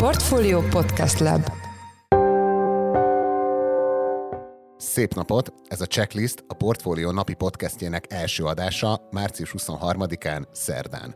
Portfolio Podcast Lab Szép napot! Ez a Checklist a Portfolio napi podcastjének első adása március 23-án, szerdán.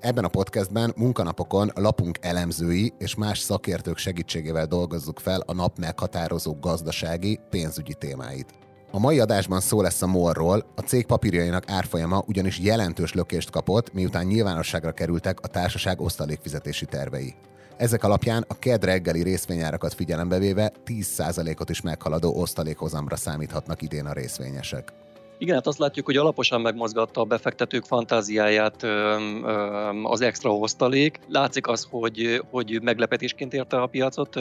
Ebben a podcastben munkanapokon lapunk elemzői és más szakértők segítségével dolgozzuk fel a nap meghatározó gazdasági, pénzügyi témáit. A mai adásban szó lesz a MOL-ról, a cég papírjainak árfolyama ugyanis jelentős lökést kapott, miután nyilvánosságra kerültek a társaság osztalékfizetési tervei. Ezek alapján a KED reggeli részvényárakat figyelembe véve 10%-ot is meghaladó osztalékhozamra számíthatnak idén a részvényesek. Igen, hát azt látjuk, hogy alaposan megmozgatta a befektetők fantáziáját az extra osztalék. Látszik az, hogy, hogy meglepetésként érte a piacot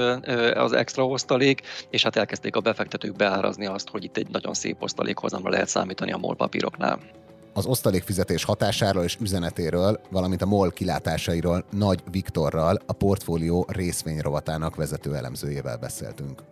az extra osztalék, és hát elkezdték a befektetők beárazni azt, hogy itt egy nagyon szép osztalékhozamra lehet számítani a MOL papíroknál az osztalékfizetés hatásáról és üzenetéről, valamint a MOL kilátásairól Nagy Viktorral, a portfólió részvényrovatának vezető elemzőjével beszéltünk.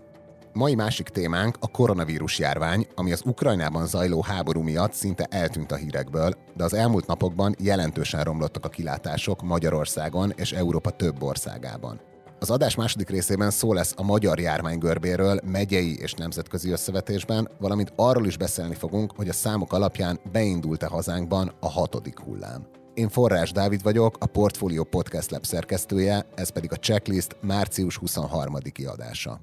Mai másik témánk a koronavírus járvány, ami az Ukrajnában zajló háború miatt szinte eltűnt a hírekből, de az elmúlt napokban jelentősen romlottak a kilátások Magyarországon és Európa több országában. Az adás második részében szó lesz a magyar járványgörbéről megyei és nemzetközi összevetésben, valamint arról is beszélni fogunk, hogy a számok alapján beindult-e hazánkban a hatodik hullám. Én Forrás Dávid vagyok, a Portfolio Podcast Lab szerkesztője, ez pedig a checklist március 23-i adása.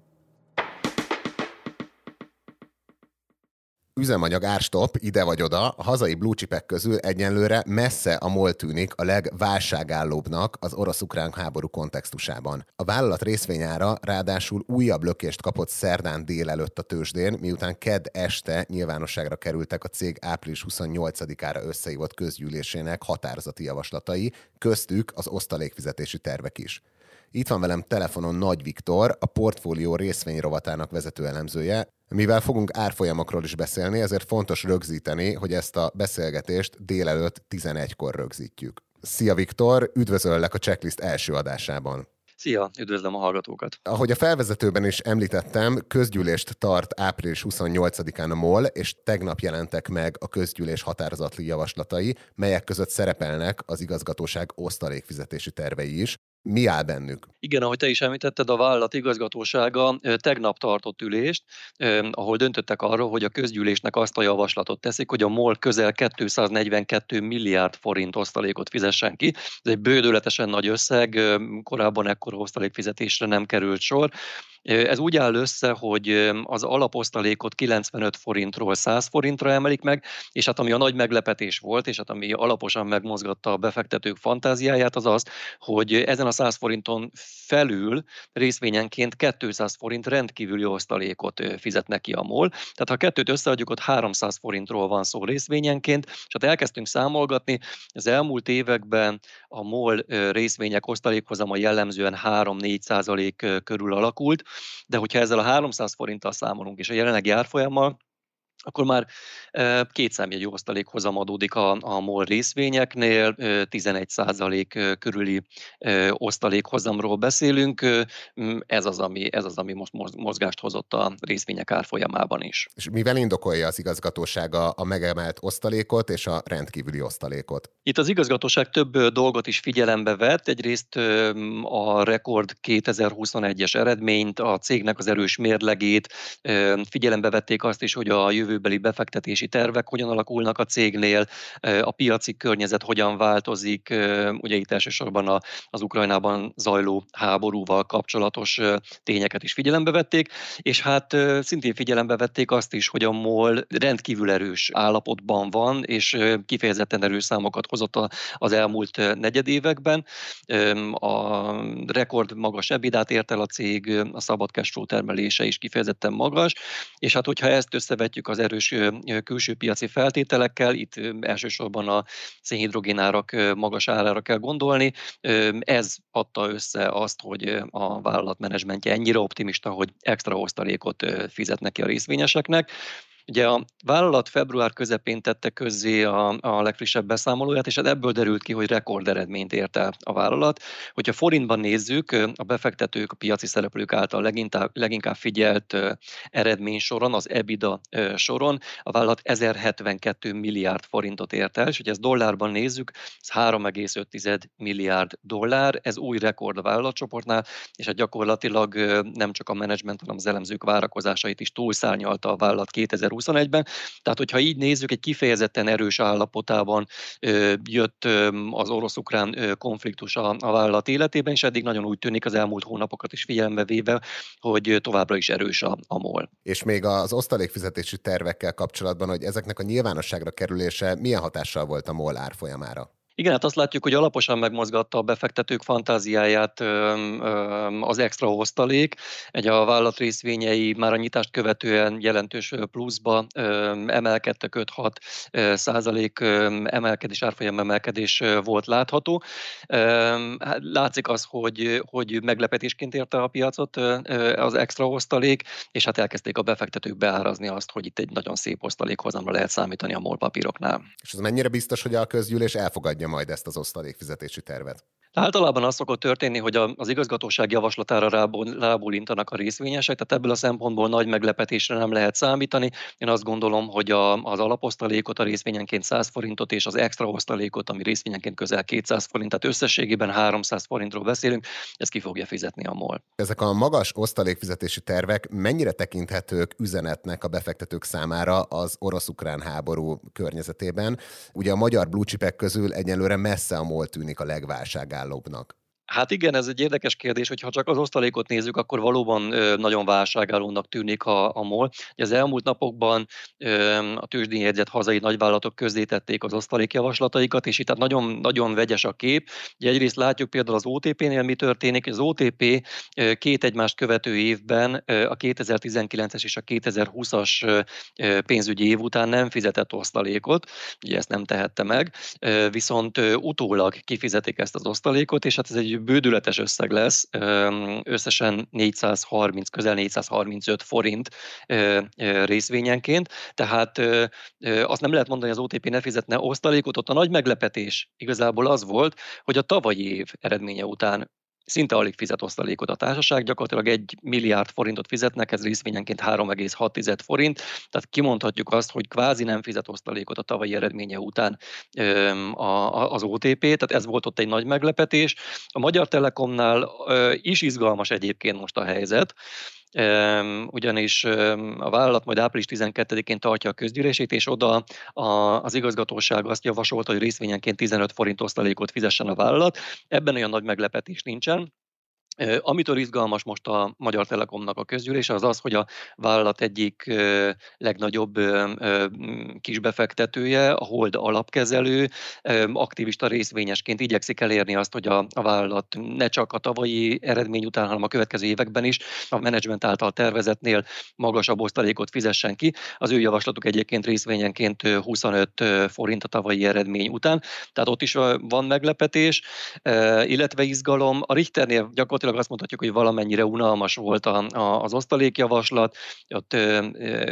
Üzemanyag árstop ide vagy oda, a hazai blue chipek közül egyenlőre messze a MOL tűnik a legválságállóbbnak az orosz-ukrán háború kontextusában. A vállalat részvényára ráadásul újabb lökést kapott szerdán délelőtt a tőzsdén, miután ked este nyilvánosságra kerültek a cég április 28-ára összehívott közgyűlésének határozati javaslatai, köztük az osztalékfizetési tervek is. Itt van velem telefonon Nagy Viktor, a portfólió részvényrovatának vezető elemzője. Mivel fogunk árfolyamokról is beszélni, ezért fontos rögzíteni, hogy ezt a beszélgetést délelőtt 11-kor rögzítjük. Szia Viktor, üdvözöllek a checklist első adásában. Szia, üdvözlöm a hallgatókat! Ahogy a felvezetőben is említettem, közgyűlést tart április 28-án a MOL, és tegnap jelentek meg a közgyűlés határozatli javaslatai, melyek között szerepelnek az igazgatóság osztalékfizetési tervei is. Mi áll bennük? Igen, ahogy te is említetted, a vállalat igazgatósága tegnap tartott ülést, ahol döntöttek arról, hogy a közgyűlésnek azt a javaslatot teszik, hogy a MOL közel 242 milliárd forint osztalékot fizessen ki. Ez egy bődöletesen nagy összeg, korábban ekkora osztalékfizetésre nem került sor. Ez úgy áll össze, hogy az alaposztalékot 95 forintról 100 forintra emelik meg, és hát ami a nagy meglepetés volt, és hát ami alaposan megmozgatta a befektetők fantáziáját, az az, hogy ezen a 100 forinton felül részvényenként 200 forint rendkívüli osztalékot fizet ki a MOL. Tehát ha kettőt összeadjuk, ott 300 forintról van szó részvényenként, és hát elkezdtünk számolgatni, az elmúlt években a MOL részvények osztalékhozama jellemzően 3-4 százalék körül alakult, de hogyha ezzel a 300 forinttal számolunk, és a jelenlegi árfolyammal, akkor már két számjegyű osztalékhozam adódik a, a MOL részvényeknél, 11 százalék körüli osztalékhozamról beszélünk. Ez az, ami, ez az, ami most mozgást hozott a részvények árfolyamában is. És mivel indokolja az igazgatósága a megemelt osztalékot és a rendkívüli osztalékot? Itt az igazgatóság több dolgot is figyelembe vett. Egyrészt a rekord 2021-es eredményt, a cégnek az erős mérlegét, figyelembe vették azt is, hogy a jövő jövőbeli befektetési tervek hogyan alakulnak a cégnél, a piaci környezet hogyan változik, ugye itt elsősorban az Ukrajnában zajló háborúval kapcsolatos tényeket is figyelembe vették, és hát szintén figyelembe vették azt is, hogy a MOL rendkívül erős állapotban van, és kifejezetten erős számokat hozott az elmúlt negyedévekben. A rekord magas ebidát ért el a cég, a szabad termelése is kifejezetten magas, és hát hogyha ezt összevetjük az erős külső piaci feltételekkel, itt elsősorban a szénhidrogénárak magas árára kell gondolni. Ez adta össze azt, hogy a vállalat menedzsmentje ennyire optimista, hogy extra osztalékot fizet neki a részvényeseknek. Ugye a vállalat február közepén tette közzé a, a legfrissebb beszámolóját, és hát ebből derült ki, hogy rekord eredményt ért el a vállalat. Hogyha forintban nézzük, a befektetők, a piaci szereplők által leginkább, leginkább figyelt eredmény soron, az EBITDA soron, a vállalat 1072 milliárd forintot ért el, és hogyha ezt dollárban nézzük, ez 3,5 milliárd dollár, ez új rekord a vállalatcsoportnál, és hát gyakorlatilag nem csak a menedzsment, hanem az elemzők várakozásait is túlszárnyalta a vállalat 2021-ben. Tehát, hogyha így nézzük, egy kifejezetten erős állapotában jött az orosz-ukrán konfliktus a, a vállalat életében, és eddig nagyon úgy tűnik az elmúlt hónapokat is figyelembe véve, hogy továbbra is erős a, a MOL. És még az osztalékfizetési tervekkel kapcsolatban, hogy ezeknek a nyilvánosságra kerülése milyen hatással volt a MOL árfolyamára? Igen, hát azt látjuk, hogy alaposan megmozgatta a befektetők fantáziáját az extra osztalék. Egy a vállalat részvényei már a nyitást követően jelentős pluszba emelkedtek 5-6 százalék emelkedés, árfolyam emelkedés volt látható. Hát látszik az, hogy, hogy meglepetésként érte a piacot az extra osztalék, és hát elkezdték a befektetők beárazni azt, hogy itt egy nagyon szép osztalékhozamra lehet számítani a MOL papíroknál. És ez mennyire biztos, hogy a közgyűlés elfogadja majd ezt az osztalékfizetési tervet? Általában az szokott történni, hogy az igazgatóság javaslatára rábólintanak a részvényesek, tehát ebből a szempontból nagy meglepetésre nem lehet számítani. Én azt gondolom, hogy a, az alaposztalékot, a részvényenként 100 forintot és az extra osztalékot, ami részvényenként közel 200 forint, tehát összességében 300 forintról beszélünk, ez ki fogja fizetni a MOL. Ezek a magas osztalékfizetési tervek mennyire tekinthetők üzenetnek a befektetők számára az orosz-ukrán háború környezetében? Ugye a magyar blue közül egyelőre messze a MOL tűnik a legválságá válságállóbbnak? Hát igen, ez egy érdekes kérdés, hogy ha csak az osztalékot nézzük, akkor valóban nagyon válságállónak tűnik a, a MOL. Az elmúlt napokban a tőzsdén jegyzett hazai nagyvállalatok közzétették az osztalékjavaslataikat, és itt hát nagyon, nagyon vegyes a kép. Ugye egyrészt látjuk például az OTP-nél mi történik. Az OTP két egymást követő évben a 2019-es és a 2020-as pénzügyi év után nem fizetett osztalékot, ugye ezt nem tehette meg, viszont utólag kifizetik ezt az osztalékot, és hát ez egy bődületes összeg lesz, összesen 430, közel 435 forint részvényenként, tehát azt nem lehet mondani, hogy az OTP ne fizetne osztalékot, ott a nagy meglepetés igazából az volt, hogy a tavalyi év eredménye után szinte alig fizet osztalékot a társaság, gyakorlatilag egy milliárd forintot fizetnek, ez részvényenként 3,6 forint, tehát kimondhatjuk azt, hogy kvázi nem fizet osztalékot a tavalyi eredménye után az OTP, tehát ez volt ott egy nagy meglepetés. A Magyar Telekomnál is izgalmas egyébként most a helyzet, ugyanis a vállalat majd április 12-én tartja a közgyűlését, és oda az igazgatóság azt javasolta, hogy részvényenként 15 forint osztalékot fizessen a vállalat. Ebben olyan nagy meglepetés nincsen. Amitől izgalmas most a Magyar Telekomnak a közgyűlése, az az, hogy a vállalat egyik legnagyobb kisbefektetője, a Hold alapkezelő, aktivista részvényesként igyekszik elérni azt, hogy a, vállalat ne csak a tavalyi eredmény után, hanem a következő években is a menedzsment által tervezetnél magasabb osztalékot fizessen ki. Az ő javaslatuk egyébként részvényenként 25 forint a tavalyi eredmény után, tehát ott is van meglepetés, illetve izgalom. A Richternél gyakorlatilag gyakorlatilag azt mondhatjuk, hogy valamennyire unalmas volt a, a, az osztalékjavaslat. Ott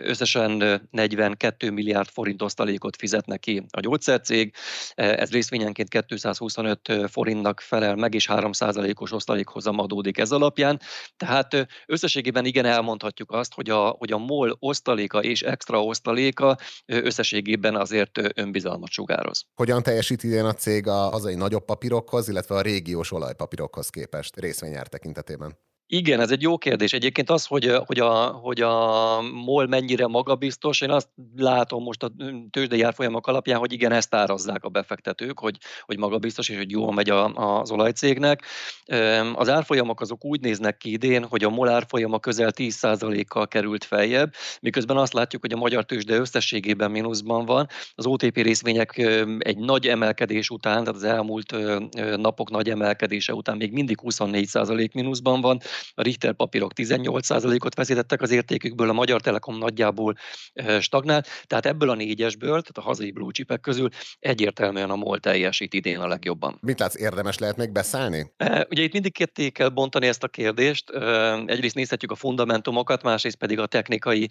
összesen 42 milliárd forint osztalékot fizetnek ki a gyógyszercég. Ez részvényenként 225 forintnak felel meg, és 3%-os osztalékhozam adódik ez alapján. Tehát összességében igen elmondhatjuk azt, hogy a, hogy a MOL osztaléka és extra osztaléka összességében azért önbizalmat sugároz. Hogyan teljesít idén a cég a hazai nagyobb papírokhoz, illetve a régiós olajpapírokhoz képest részvény jár tekintetében? Igen, ez egy jó kérdés. Egyébként az, hogy, hogy, a, hogy a MOL mennyire magabiztos, én azt látom most a tőzsdei árfolyamok alapján, hogy igen, ezt árazzák a befektetők, hogy, hogy magabiztos és hogy jól megy a, az olajcégnek. Az árfolyamok azok úgy néznek ki idén, hogy a MOL árfolyama közel 10%-kal került feljebb, miközben azt látjuk, hogy a magyar tőzsde összességében mínuszban van. Az OTP részvények egy nagy emelkedés után, tehát az elmúlt napok nagy emelkedése után még mindig 24% mínuszban van, a Richter papírok 18%-ot veszítettek az értékükből, a Magyar Telekom nagyjából stagnál, tehát ebből a négyesből, tehát a hazai blue chipek közül egyértelműen a MOL teljesít idén a legjobban. Mit látsz, érdemes lehet még beszállni? Ugye itt mindig ketté kell bontani ezt a kérdést. Egyrészt nézhetjük a fundamentumokat, másrészt pedig a technikai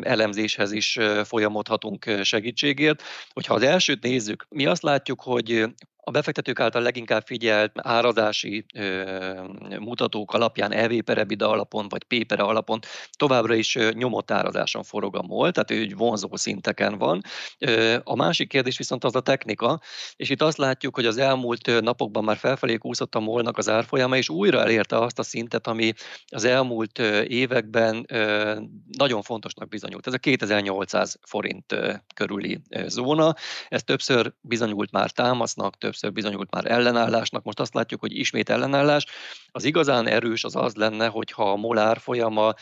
elemzéshez is folyamodhatunk segítségért. Hogyha az elsőt nézzük, mi azt látjuk, hogy a befektetők által leginkább figyelt árazási ö, mutatók alapján, EV per EBITDA alapon, vagy P per alapon továbbra is ö, nyomott árazáson forog a MOL, tehát ő vonzó szinteken van. Ö, a másik kérdés viszont az a technika, és itt azt látjuk, hogy az elmúlt napokban már felfelé kúszott a MOL-nak az árfolyama, és újra elérte azt a szintet, ami az elmúlt években ö, nagyon fontosnak bizonyult. Ez a 2800 forint körüli zóna. Ez többször bizonyult már támasznak, többször bizonyult már ellenállásnak, most azt látjuk, hogy ismét ellenállás. Az igazán erős az az lenne, hogyha a molár folyama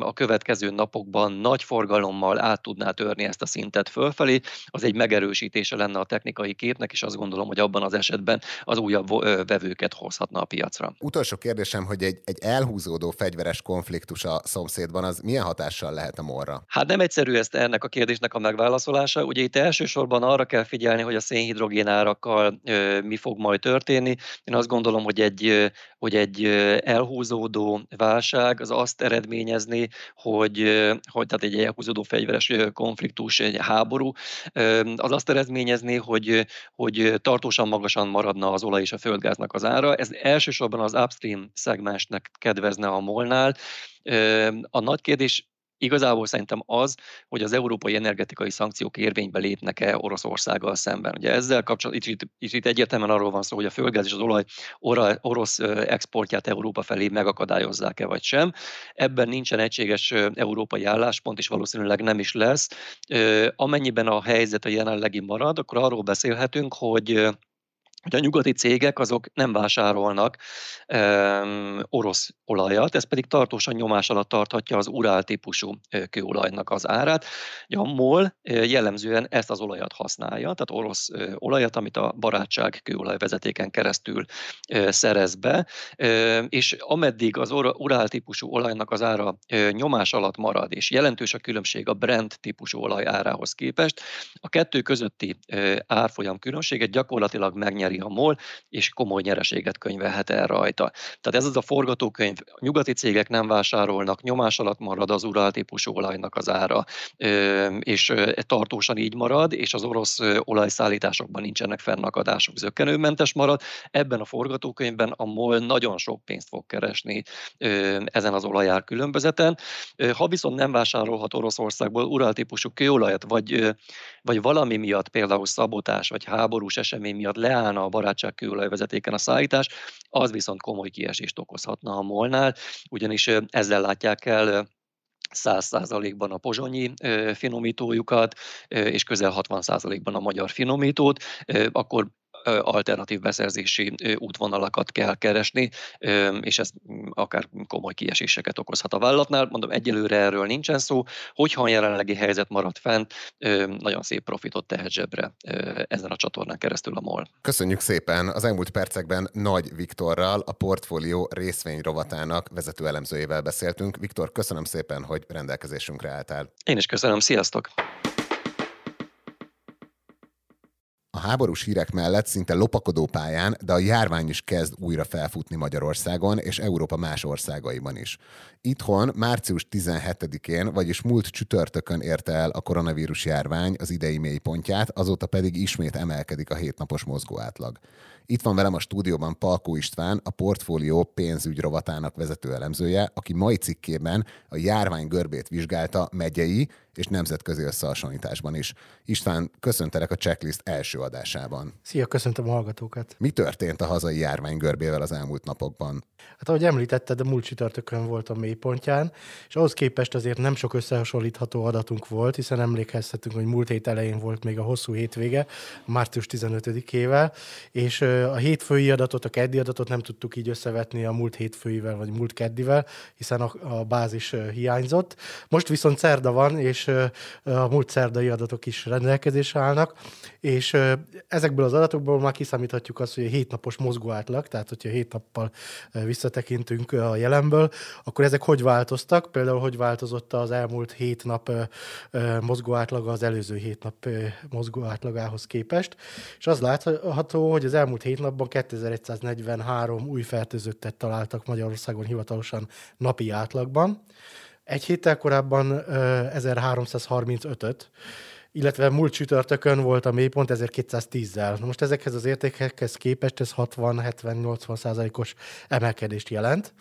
a következő napokban nagy forgalommal át tudná törni ezt a szintet fölfelé, az egy megerősítése lenne a technikai képnek, és azt gondolom, hogy abban az esetben az újabb vevőket hozhatna a piacra. Utolsó kérdésem, hogy egy, egy elhúzódó fegyveres konfliktus a szomszédban, az milyen hatással lehet a morra? Hát nem egyszerű ezt ennek a kérdésnek a megválaszolása. Ugye itt elsősorban arra kell figyelni, hogy a szénhidrogén árakkal mi fog majd történni. Én azt gondolom, hogy egy, hogy egy elhúzódó válság az azt eredményezni, hogy, hogy tehát egy elhúzódó fegyveres konfliktus, egy háború, az azt eredményezni, hogy, hogy tartósan magasan maradna az olaj és a földgáznak az ára. Ez elsősorban az upstream szegmensnek kedvezne a molnál. A nagy kérdés Igazából szerintem az, hogy az európai energetikai szankciók érvénybe lépnek-e Oroszországgal szemben. Ugye ezzel kapcsolatban itt, itt, itt egyértelműen arról van szó, hogy a földgáz és az olaj orosz exportját Európa felé megakadályozzák-e vagy sem. Ebben nincsen egységes európai álláspont, és valószínűleg nem is lesz. Amennyiben a helyzet a jelenlegi marad, akkor arról beszélhetünk, hogy hogy a nyugati cégek azok nem vásárolnak um, orosz olajat, ez pedig tartósan nyomás alatt tarthatja az urál típusú kőolajnak az árát. A MOL jellemzően ezt az olajat használja, tehát orosz olajat, amit a barátság kőolajvezetéken keresztül szerez be, és ameddig az urál típusú olajnak az ára nyomás alatt marad, és jelentős a különbség a Brent típusú olaj árához képest, a kettő közötti árfolyam különbséget gyakorlatilag megnyeri a MOL, és komoly nyereséget könyvelhet el rajta. Tehát ez az a forgatókönyv, a nyugati cégek nem vásárolnak, nyomás alatt marad az urál típusú olajnak az ára, és tartósan így marad, és az orosz olajszállításokban nincsenek fennakadások, zöggenőmentes marad. Ebben a forgatókönyvben a MOL nagyon sok pénzt fog keresni ezen az olajár különbözeten. Ha viszont nem vásárolhat Oroszországból urál típusú kőolajat, vagy, vagy valami miatt, például szabotás vagy háborús esemény miatt leállna a barátság kőolajvezetéken a szállítás, az viszont komoly kiesést okozhatna a molnál, ugyanis ezzel látják el száz százalékban a pozsonyi finomítójukat, és közel 60 százalékban a magyar finomítót, akkor alternatív beszerzési útvonalakat kell keresni, és ez akár komoly kieséseket okozhat a vállalatnál. Mondom, egyelőre erről nincsen szó. Hogyha a jelenlegi helyzet marad fent, nagyon szép profitot tehet zsebre ezen a csatornán keresztül a MOL. Köszönjük szépen! Az elmúlt percekben Nagy Viktorral, a portfólió részvény rovatának vezető elemzőjével beszéltünk. Viktor, köszönöm szépen, hogy rendelkezésünkre álltál. Én is köszönöm, sziasztok! A háborús hírek mellett szinte lopakodó pályán, de a járvány is kezd újra felfutni Magyarországon és Európa más országaiban is. Itthon március 17-én, vagyis múlt csütörtökön érte el a koronavírus járvány az idei mélypontját, azóta pedig ismét emelkedik a hétnapos mozgóátlag. Itt van velem a stúdióban Palkó István, a portfólió pénzügy rovatának vezető elemzője, aki mai cikkében a járvány görbét vizsgálta megyei és nemzetközi összehasonlításban is. István, köszöntelek a checklist első adásában. Szia, köszöntöm a hallgatókat. Mi történt a hazai járvány görbével az elmúlt napokban? Hát ahogy említetted, a múlt csütörtökön volt a mélypontján, és ahhoz képest azért nem sok összehasonlítható adatunk volt, hiszen emlékezhetünk, hogy múlt hét elején volt még a hosszú hétvége, március 15-ével, és a hétfői adatot, a keddi adatot nem tudtuk így összevetni a múlt hétfőivel vagy múlt keddivel, hiszen a, a bázis hiányzott. Most viszont szerda van, és a múlt szerdai adatok is rendelkezésre állnak, és ezekből az adatokból már kiszámíthatjuk azt, hogy a hétnapos mozgó átlag, tehát hogyha hét nappal visszatekintünk a jelenből, akkor ezek hogy változtak, például hogy változott az elmúlt hét nap mozgó átlaga az előző hét nap mozgó átlagához képest, és az látható, hogy az elmúlt hét napban 2143 új fertőzöttet találtak Magyarországon hivatalosan napi átlagban, egy héttel korábban 1335-öt, illetve múlt csütörtökön volt a mélypont 1210-zel. Most ezekhez az értékekhez képest ez 60-70-80 százalékos emelkedést jelent.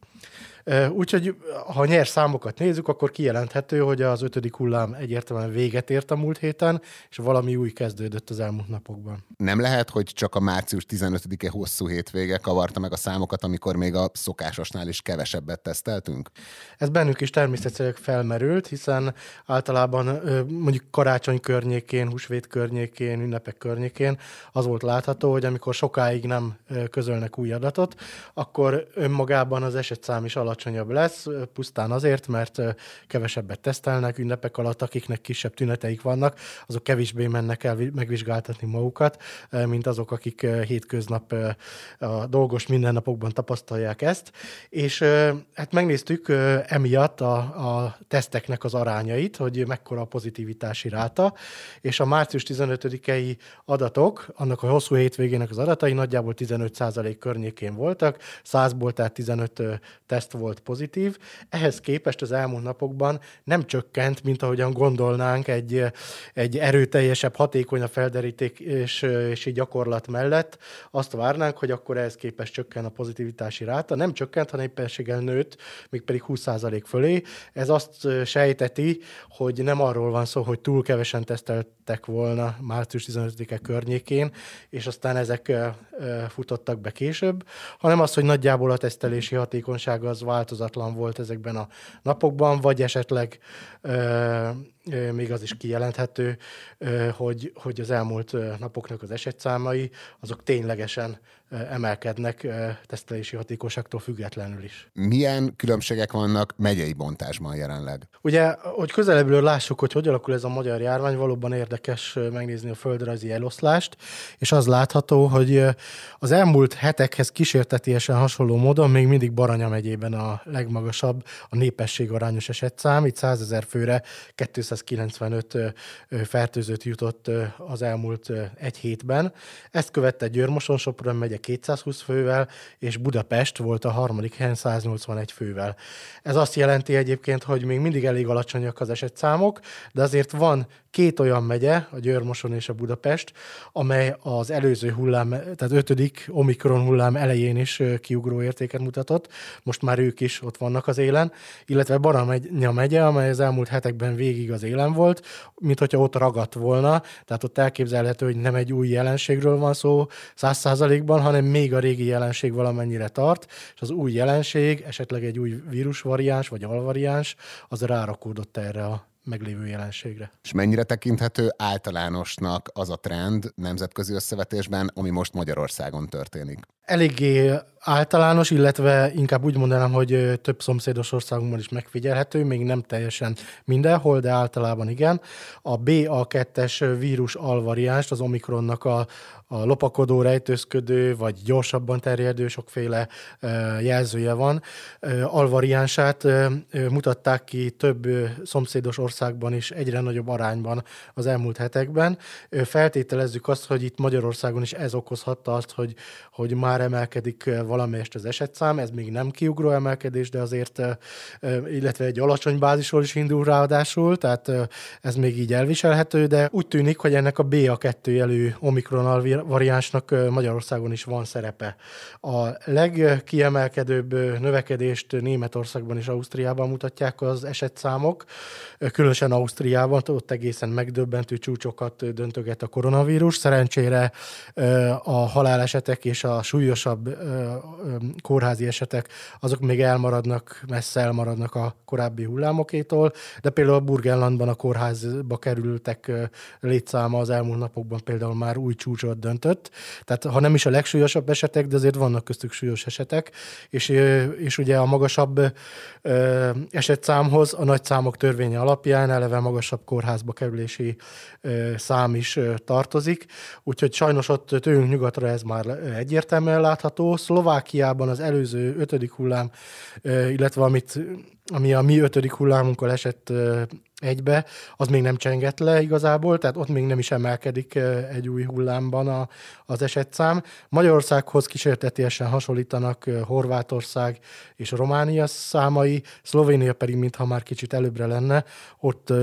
Úgyhogy ha nyers számokat nézzük, akkor kijelenthető, hogy az ötödik hullám egyértelműen véget ért a múlt héten, és valami új kezdődött az elmúlt napokban. Nem lehet, hogy csak a március 15-e hosszú hétvége kavarta meg a számokat, amikor még a szokásosnál is kevesebbet teszteltünk? Ez bennünk is természetesen felmerült, hiszen általában mondjuk karácsony környékén, húsvét környékén, ünnepek környékén az volt látható, hogy amikor sokáig nem közölnek új adatot, akkor önmagában az esetszám is alatt alacsonyabb lesz, pusztán azért, mert kevesebbet tesztelnek ünnepek alatt, akiknek kisebb tüneteik vannak, azok kevésbé mennek el megvizsgáltatni magukat, mint azok, akik hétköznap a dolgos mindennapokban tapasztalják ezt. És hát megnéztük emiatt a, a teszteknek az arányait, hogy mekkora a pozitivitási ráta, és a március 15-i adatok, annak a hosszú hétvégének az adatai nagyjából 15% környékén voltak, 100-ból tehát 15 teszt volt volt pozitív. Ehhez képest az elmúlt napokban nem csökkent, mint ahogyan gondolnánk egy, egy erőteljesebb, hatékonyabb felderítési gyakorlat mellett. Azt várnánk, hogy akkor ehhez képest csökken a pozitivitási ráta. Nem csökkent, hanem éppenséggel nőtt, még pedig 20% fölé. Ez azt sejteti, hogy nem arról van szó, hogy túl kevesen teszteltek volna március 15-e környékén, és aztán ezek futottak be később, hanem az, hogy nagyjából a tesztelési hatékonyság az változatlan volt ezekben a napokban, vagy esetleg ö, ö, még az is kijelenthető, ö, hogy, hogy az elmúlt napoknak az esetszámai, azok ténylegesen emelkednek tesztelési hatékonyságtól függetlenül is. Milyen különbségek vannak megyei bontásban jelenleg? Ugye, hogy közelebbről lássuk, hogy hogy alakul ez a magyar járvány, valóban érdekes megnézni a földrajzi eloszlást, és az látható, hogy az elmúlt hetekhez kísértetiesen hasonló módon még mindig Baranya megyében a legmagasabb a népesség arányos esetszám. Itt 100 ezer főre 295 fertőzött jutott az elmúlt egy hétben. Ezt követte Győrmoson, Sopron megye 220 fővel, és Budapest volt a harmadik helyen 181 fővel. Ez azt jelenti egyébként, hogy még mindig elég alacsonyak az esetszámok, de azért van két olyan megye, a Győrmoson és a Budapest, amely az előző hullám, tehát ötödik Omikron hullám elején is kiugró értéket mutatott, most már ők is ott vannak az élen, illetve Baranya megye, amely az elmúlt hetekben végig az élen volt, mint hogyha ott ragadt volna, tehát ott elképzelhető, hogy nem egy új jelenségről van szó száz százalékban, hanem még a régi jelenség valamennyire tart, és az új jelenség, esetleg egy új vírusvariáns vagy alvariáns, az rárakódott erre a meglévő jelenségre. És mennyire tekinthető általánosnak az a trend nemzetközi összevetésben, ami most Magyarországon történik? Eléggé általános, illetve inkább úgy mondanám, hogy több szomszédos országunkban is megfigyelhető, még nem teljesen mindenhol, de általában igen. A BA2-es vírus alvariáns, az Omikronnak a, a lopakodó, rejtőzködő, vagy gyorsabban terjedő sokféle jelzője van. Alvariánsát mutatták ki több szomszédos országban is egyre nagyobb arányban az elmúlt hetekben. Feltételezzük azt, hogy itt Magyarországon is ez okozhatta azt, hogy, hogy már emelkedik valamelyest az esetszám, ez még nem kiugró emelkedés, de azért, illetve egy alacsony bázisról is indul ráadásul, tehát ez még így elviselhető, de úgy tűnik, hogy ennek a BA2 jelű Omikron variánsnak Magyarországon is van szerepe. A legkiemelkedőbb növekedést Németországban és Ausztriában mutatják az esetszámok, különösen Ausztriában, ott egészen megdöbbentő csúcsokat döntöget a koronavírus. Szerencsére a halálesetek és a súlyosabb kórházi esetek, azok még elmaradnak, messze elmaradnak a korábbi hullámokétól, de például a Burgenlandban a kórházba kerültek létszáma az elmúlt napokban például már új csúcsot döntött. Tehát ha nem is a legsúlyosabb esetek, de azért vannak köztük súlyos esetek, és, és ugye a magasabb esetszámhoz a nagy számok törvénye alapján eleve magasabb kórházba kerülési szám is tartozik, úgyhogy sajnos ott tőlünk nyugatra ez már egyértelműen látható. Szlovákiában az előző ötödik hullám, illetve amit ami a mi ötödik hullámunkkal esett egybe, az még nem csengett le igazából, tehát ott még nem is emelkedik egy új hullámban a, az esetszám. Magyarországhoz kísértetiesen hasonlítanak Horvátország és Románia számai, Szlovénia pedig mintha már kicsit előbbre lenne, ott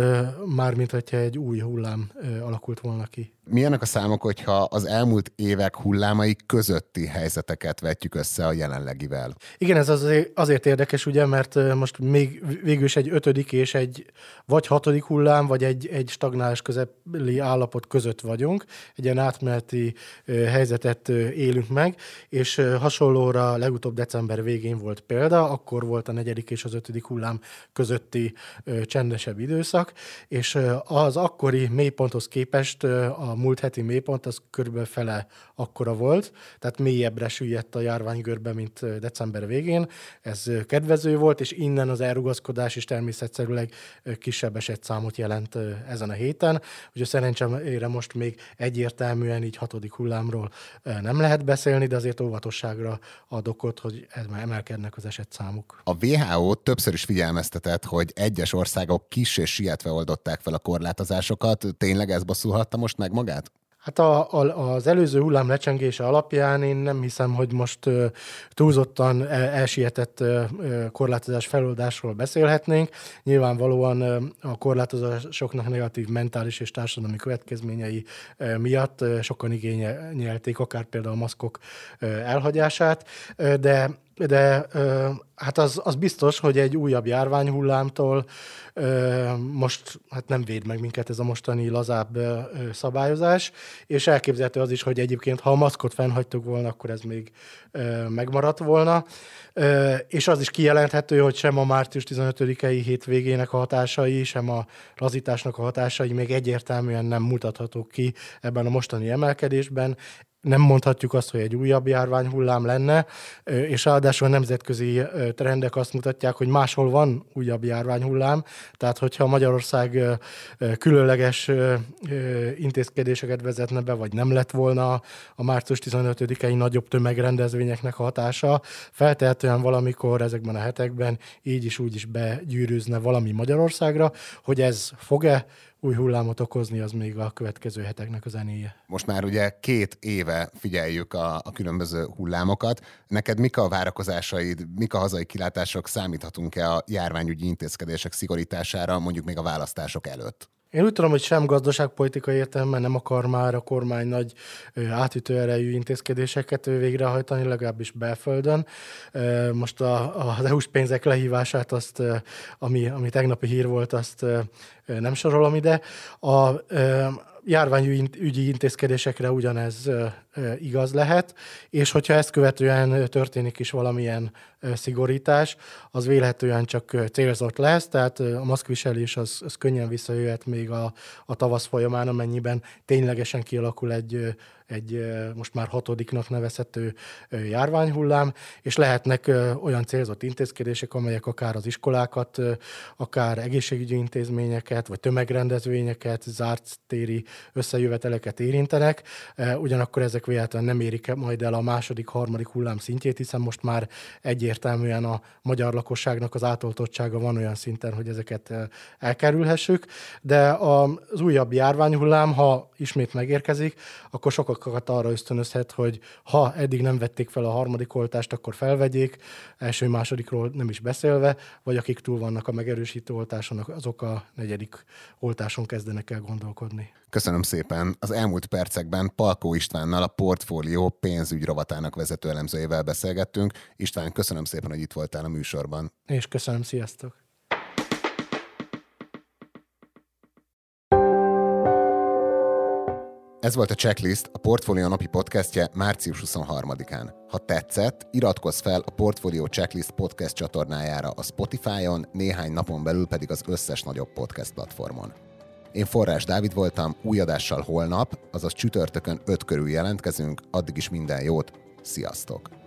már mintha egy új hullám alakult volna ki. Milyenek a számok, hogyha az elmúlt évek hullámai közötti helyzeteket vetjük össze a jelenlegivel? Igen, ez azért, azért érdekes, ugye, mert most még végül is egy ötödik és egy vagy hatodik hullám, vagy egy, egy stagnálás közeli állapot között vagyunk. Egy ilyen átmeneti helyzetet élünk meg, és hasonlóra legutóbb december végén volt példa, akkor volt a negyedik és az ötödik hullám közötti csendesebb időszak, és az akkori mélyponthoz képest a múlt heti mélypont az körülbelül fele akkora volt, tehát mélyebbre süllyedt a járványgörbe, mint december végén. Ez kedvező volt, és innen az elrugaszkodás is természetszerűleg kisebb esetszámot jelent ezen a héten. Ugye szerencsére most még egyértelműen így hatodik hullámról nem lehet beszélni, de azért óvatosságra ad okot, hogy emelkednek az esetszámok. A WHO többször is figyelmeztetett, hogy egyes országok kis és sietve oldották fel a korlátozásokat. Tényleg ez bosszulhatta most meg magát? Hát a, a, az előző hullám lecsengése alapján én nem hiszem, hogy most uh, túlzottan elsietett uh, korlátozás feloldásról beszélhetnénk. Nyilvánvalóan uh, a korlátozásoknak negatív mentális és társadalmi következményei uh, miatt uh, sokan igényelték, akár például a maszkok uh, elhagyását, uh, de de hát az, az biztos, hogy egy újabb járványhullámtól most hát nem véd meg minket ez a mostani lazább szabályozás, és elképzelhető az is, hogy egyébként ha a maszkot fennhagytuk volna, akkor ez még megmaradt volna, és az is kijelenthető, hogy sem a március 15-i hétvégének a hatásai, sem a lazításnak a hatásai még egyértelműen nem mutathatók ki ebben a mostani emelkedésben. Nem mondhatjuk azt, hogy egy újabb járványhullám lenne, és ráadásul a nemzetközi trendek azt mutatják, hogy máshol van újabb járványhullám, tehát hogyha Magyarország különleges intézkedéseket vezetne be, vagy nem lett volna a március 15-i nagyobb tömegrendezvényeknek a hatása, feltehetően valamikor ezekben a hetekben így is úgy is begyűrűzne valami Magyarországra, hogy ez fog-e új hullámot okozni, az még a következő heteknek a zenéje. Most már ugye két éve figyeljük a, a különböző hullámokat. Neked mik a várakozásaid, mik a hazai kilátások, számíthatunk-e a járványügyi intézkedések szigorítására mondjuk még a választások előtt? Én úgy tudom, hogy sem gazdaságpolitikai értelemben nem akar már a kormány nagy átütő erejű intézkedéseket végrehajtani, legalábbis belföldön. Most a, az EU-s pénzek lehívását, azt, ami, ami tegnapi hír volt, azt nem sorolom ide. A járványügyi intézkedésekre ugyanez igaz lehet, és hogyha ezt követően történik is valamilyen szigorítás, az vélhetően csak célzott lesz, tehát a maszkviselés az, az könnyen visszajöhet még a, a tavasz folyamán, amennyiben ténylegesen kialakul egy egy most már hatodiknak nevezhető járványhullám, és lehetnek olyan célzott intézkedések, amelyek akár az iskolákat, akár egészségügyi intézményeket, vagy tömegrendezvényeket, zárt téri összejöveteleket érintenek, ugyanakkor ezek véletlenül nem érik majd el a második, harmadik hullám szintjét, hiszen most már egyértelműen a magyar lakosságnak az átoltottsága van olyan szinten, hogy ezeket elkerülhessük, de az újabb járványhullám, ha ismét megérkezik, akkor sokak sokakat arra ösztönözhet, hogy ha eddig nem vették fel a harmadik oltást, akkor felvegyék, első, másodikról nem is beszélve, vagy akik túl vannak a megerősítő oltáson, azok a negyedik oltáson kezdenek el gondolkodni. Köszönöm szépen. Az elmúlt percekben Palkó Istvánnal a portfólió pénzügy rovatának vezető elemzőjével beszélgettünk. István, köszönöm szépen, hogy itt voltál a műsorban. És köszönöm, sziasztok! Ez volt a Checklist, a Portfolio napi podcastje március 23-án. Ha tetszett, iratkozz fel a Portfolio Checklist podcast csatornájára a Spotify-on, néhány napon belül pedig az összes nagyobb podcast platformon. Én Forrás Dávid voltam, új adással holnap, azaz csütörtökön 5 körül jelentkezünk, addig is minden jót, sziasztok!